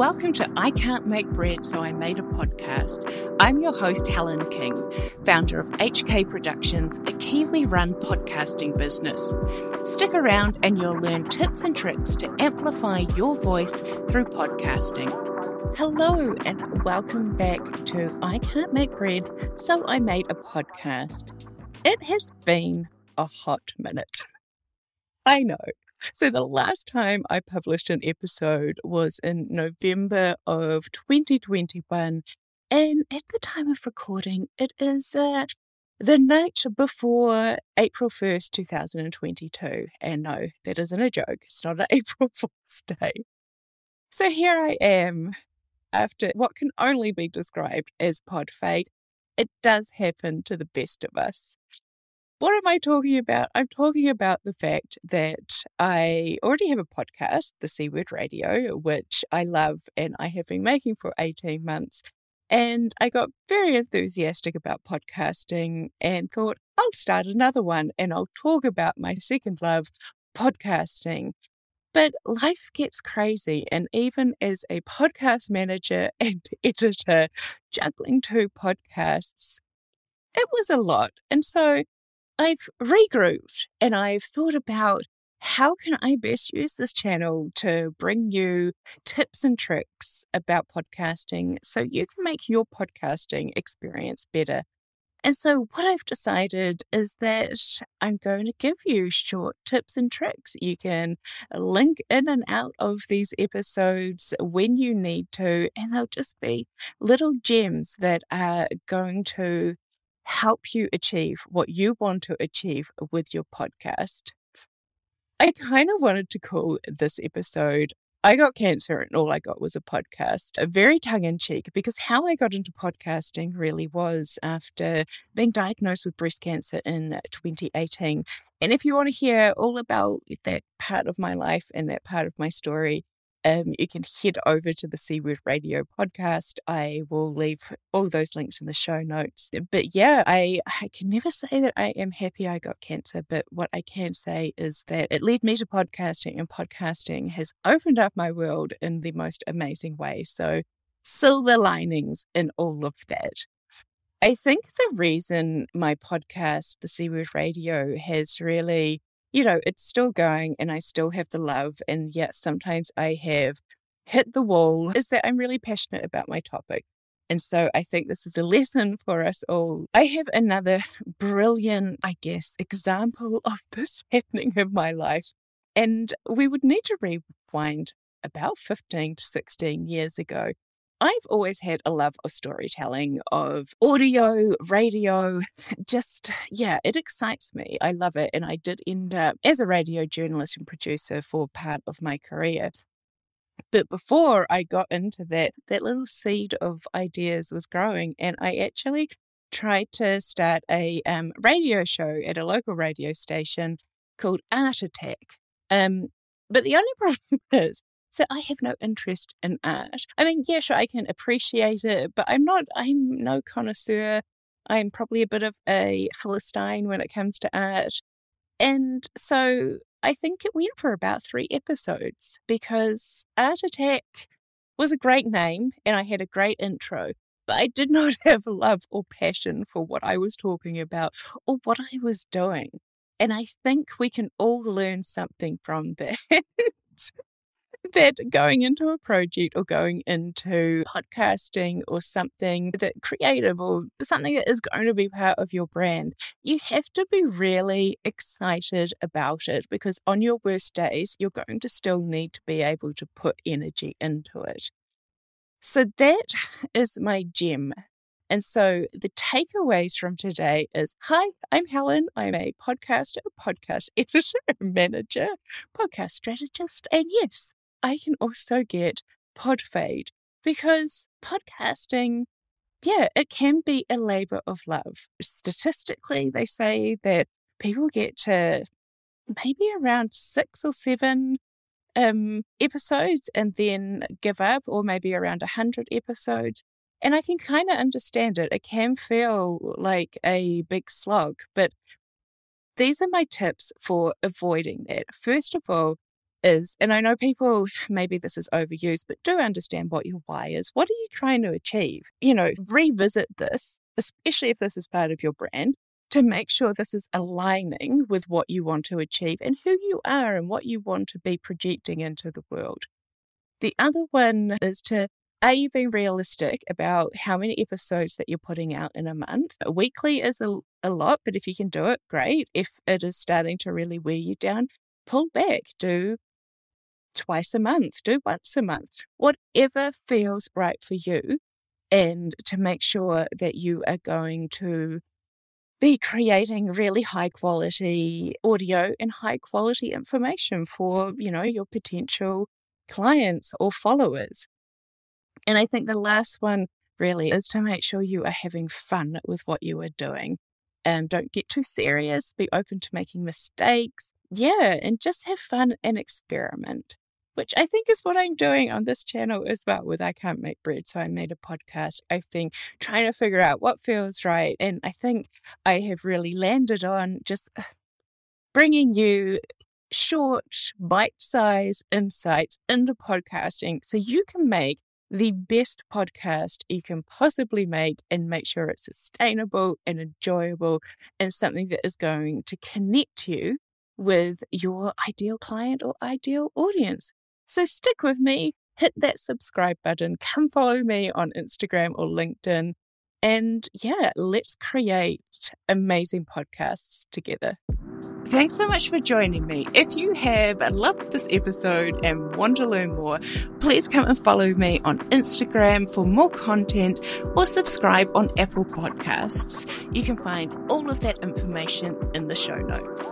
Welcome to I Can't Make Bread, So I Made a Podcast. I'm your host, Helen King, founder of HK Productions, a Kiwi run podcasting business. Stick around and you'll learn tips and tricks to amplify your voice through podcasting. Hello, and welcome back to I Can't Make Bread, So I Made a Podcast. It has been a hot minute. I know. So, the last time I published an episode was in November of 2021. And at the time of recording, it is uh, the night before April 1st, 2022. And no, that isn't a joke. It's not an April Fool's Day. So, here I am after what can only be described as pod fade. It does happen to the best of us. What am I talking about? I'm talking about the fact that I already have a podcast, The C Word Radio, which I love and I have been making for 18 months. And I got very enthusiastic about podcasting and thought, I'll start another one and I'll talk about my second love, podcasting. But life gets crazy. And even as a podcast manager and editor, juggling two podcasts, it was a lot. And so I've regrouped and I've thought about how can I best use this channel to bring you tips and tricks about podcasting so you can make your podcasting experience better. And so, what I've decided is that I'm going to give you short tips and tricks. You can link in and out of these episodes when you need to, and they'll just be little gems that are going to help you achieve what you want to achieve with your podcast. I kind of wanted to call this episode I got cancer and all I got was a podcast, a very tongue in cheek, because how I got into podcasting really was after being diagnosed with breast cancer in 2018. And if you want to hear all about that part of my life and that part of my story, um, you can head over to the Word Radio podcast. I will leave all those links in the show notes. But yeah, I, I can never say that I am happy I got cancer, but what I can say is that it led me to podcasting, and podcasting has opened up my world in the most amazing way. So, silver linings in all of that. I think the reason my podcast, the Word Radio, has really you know, it's still going and I still have the love. And yet sometimes I have hit the wall is that I'm really passionate about my topic. And so I think this is a lesson for us all. I have another brilliant, I guess, example of this happening in my life. And we would need to rewind about 15 to 16 years ago. I've always had a love of storytelling, of audio, radio. Just, yeah, it excites me. I love it. And I did end up as a radio journalist and producer for part of my career. But before I got into that, that little seed of ideas was growing. And I actually tried to start a um, radio show at a local radio station called Art Attack. Um, but the only problem is that I have no interest in art. I mean, yeah, sure, I can appreciate it, but I'm not, I'm no connoisseur. I'm probably a bit of a Philistine when it comes to art. And so I think it went for about three episodes because Art Attack was a great name and I had a great intro, but I did not have love or passion for what I was talking about or what I was doing. And I think we can all learn something from that that going into a project or going into podcasting or something that creative or something that is going to be part of your brand, you have to be really excited about it because on your worst days, you're going to still need to be able to put energy into it. So that is my gem. And so the takeaways from today is Hi, I'm Helen. I'm a podcaster, podcast editor, manager, podcast strategist. And yes, I can also get pod fade because podcasting, yeah, it can be a labor of love. Statistically, they say that people get to maybe around six or seven um, episodes and then give up, or maybe around a 100 episodes. And I can kind of understand it. It can feel like a big slog, but these are my tips for avoiding that. First of all, is, and I know people, maybe this is overused, but do understand what your why is. What are you trying to achieve? You know, revisit this, especially if this is part of your brand, to make sure this is aligning with what you want to achieve and who you are and what you want to be projecting into the world. The other one is to are you being realistic about how many episodes that you're putting out in a month? A weekly is a, a lot, but if you can do it, great. If it is starting to really wear you down, pull back. Do twice a month, do once a month, whatever feels right for you. And to make sure that you are going to be creating really high quality audio and high quality information for, you know, your potential clients or followers. And I think the last one really is to make sure you are having fun with what you are doing. Um, don't get too serious, be open to making mistakes. Yeah, and just have fun and experiment which I think is what I'm doing on this channel as well with I Can't Make Bread. So I made a podcast. I've been trying to figure out what feels right. And I think I have really landed on just uh, bringing you short, bite sized insights into podcasting so you can make the best podcast you can possibly make and make sure it's sustainable and enjoyable and something that is going to connect you with your ideal client or ideal audience. So stick with me, hit that subscribe button, come follow me on Instagram or LinkedIn. And yeah, let's create amazing podcasts together. Thanks so much for joining me. If you have loved this episode and want to learn more, please come and follow me on Instagram for more content or subscribe on Apple Podcasts. You can find all of that information in the show notes.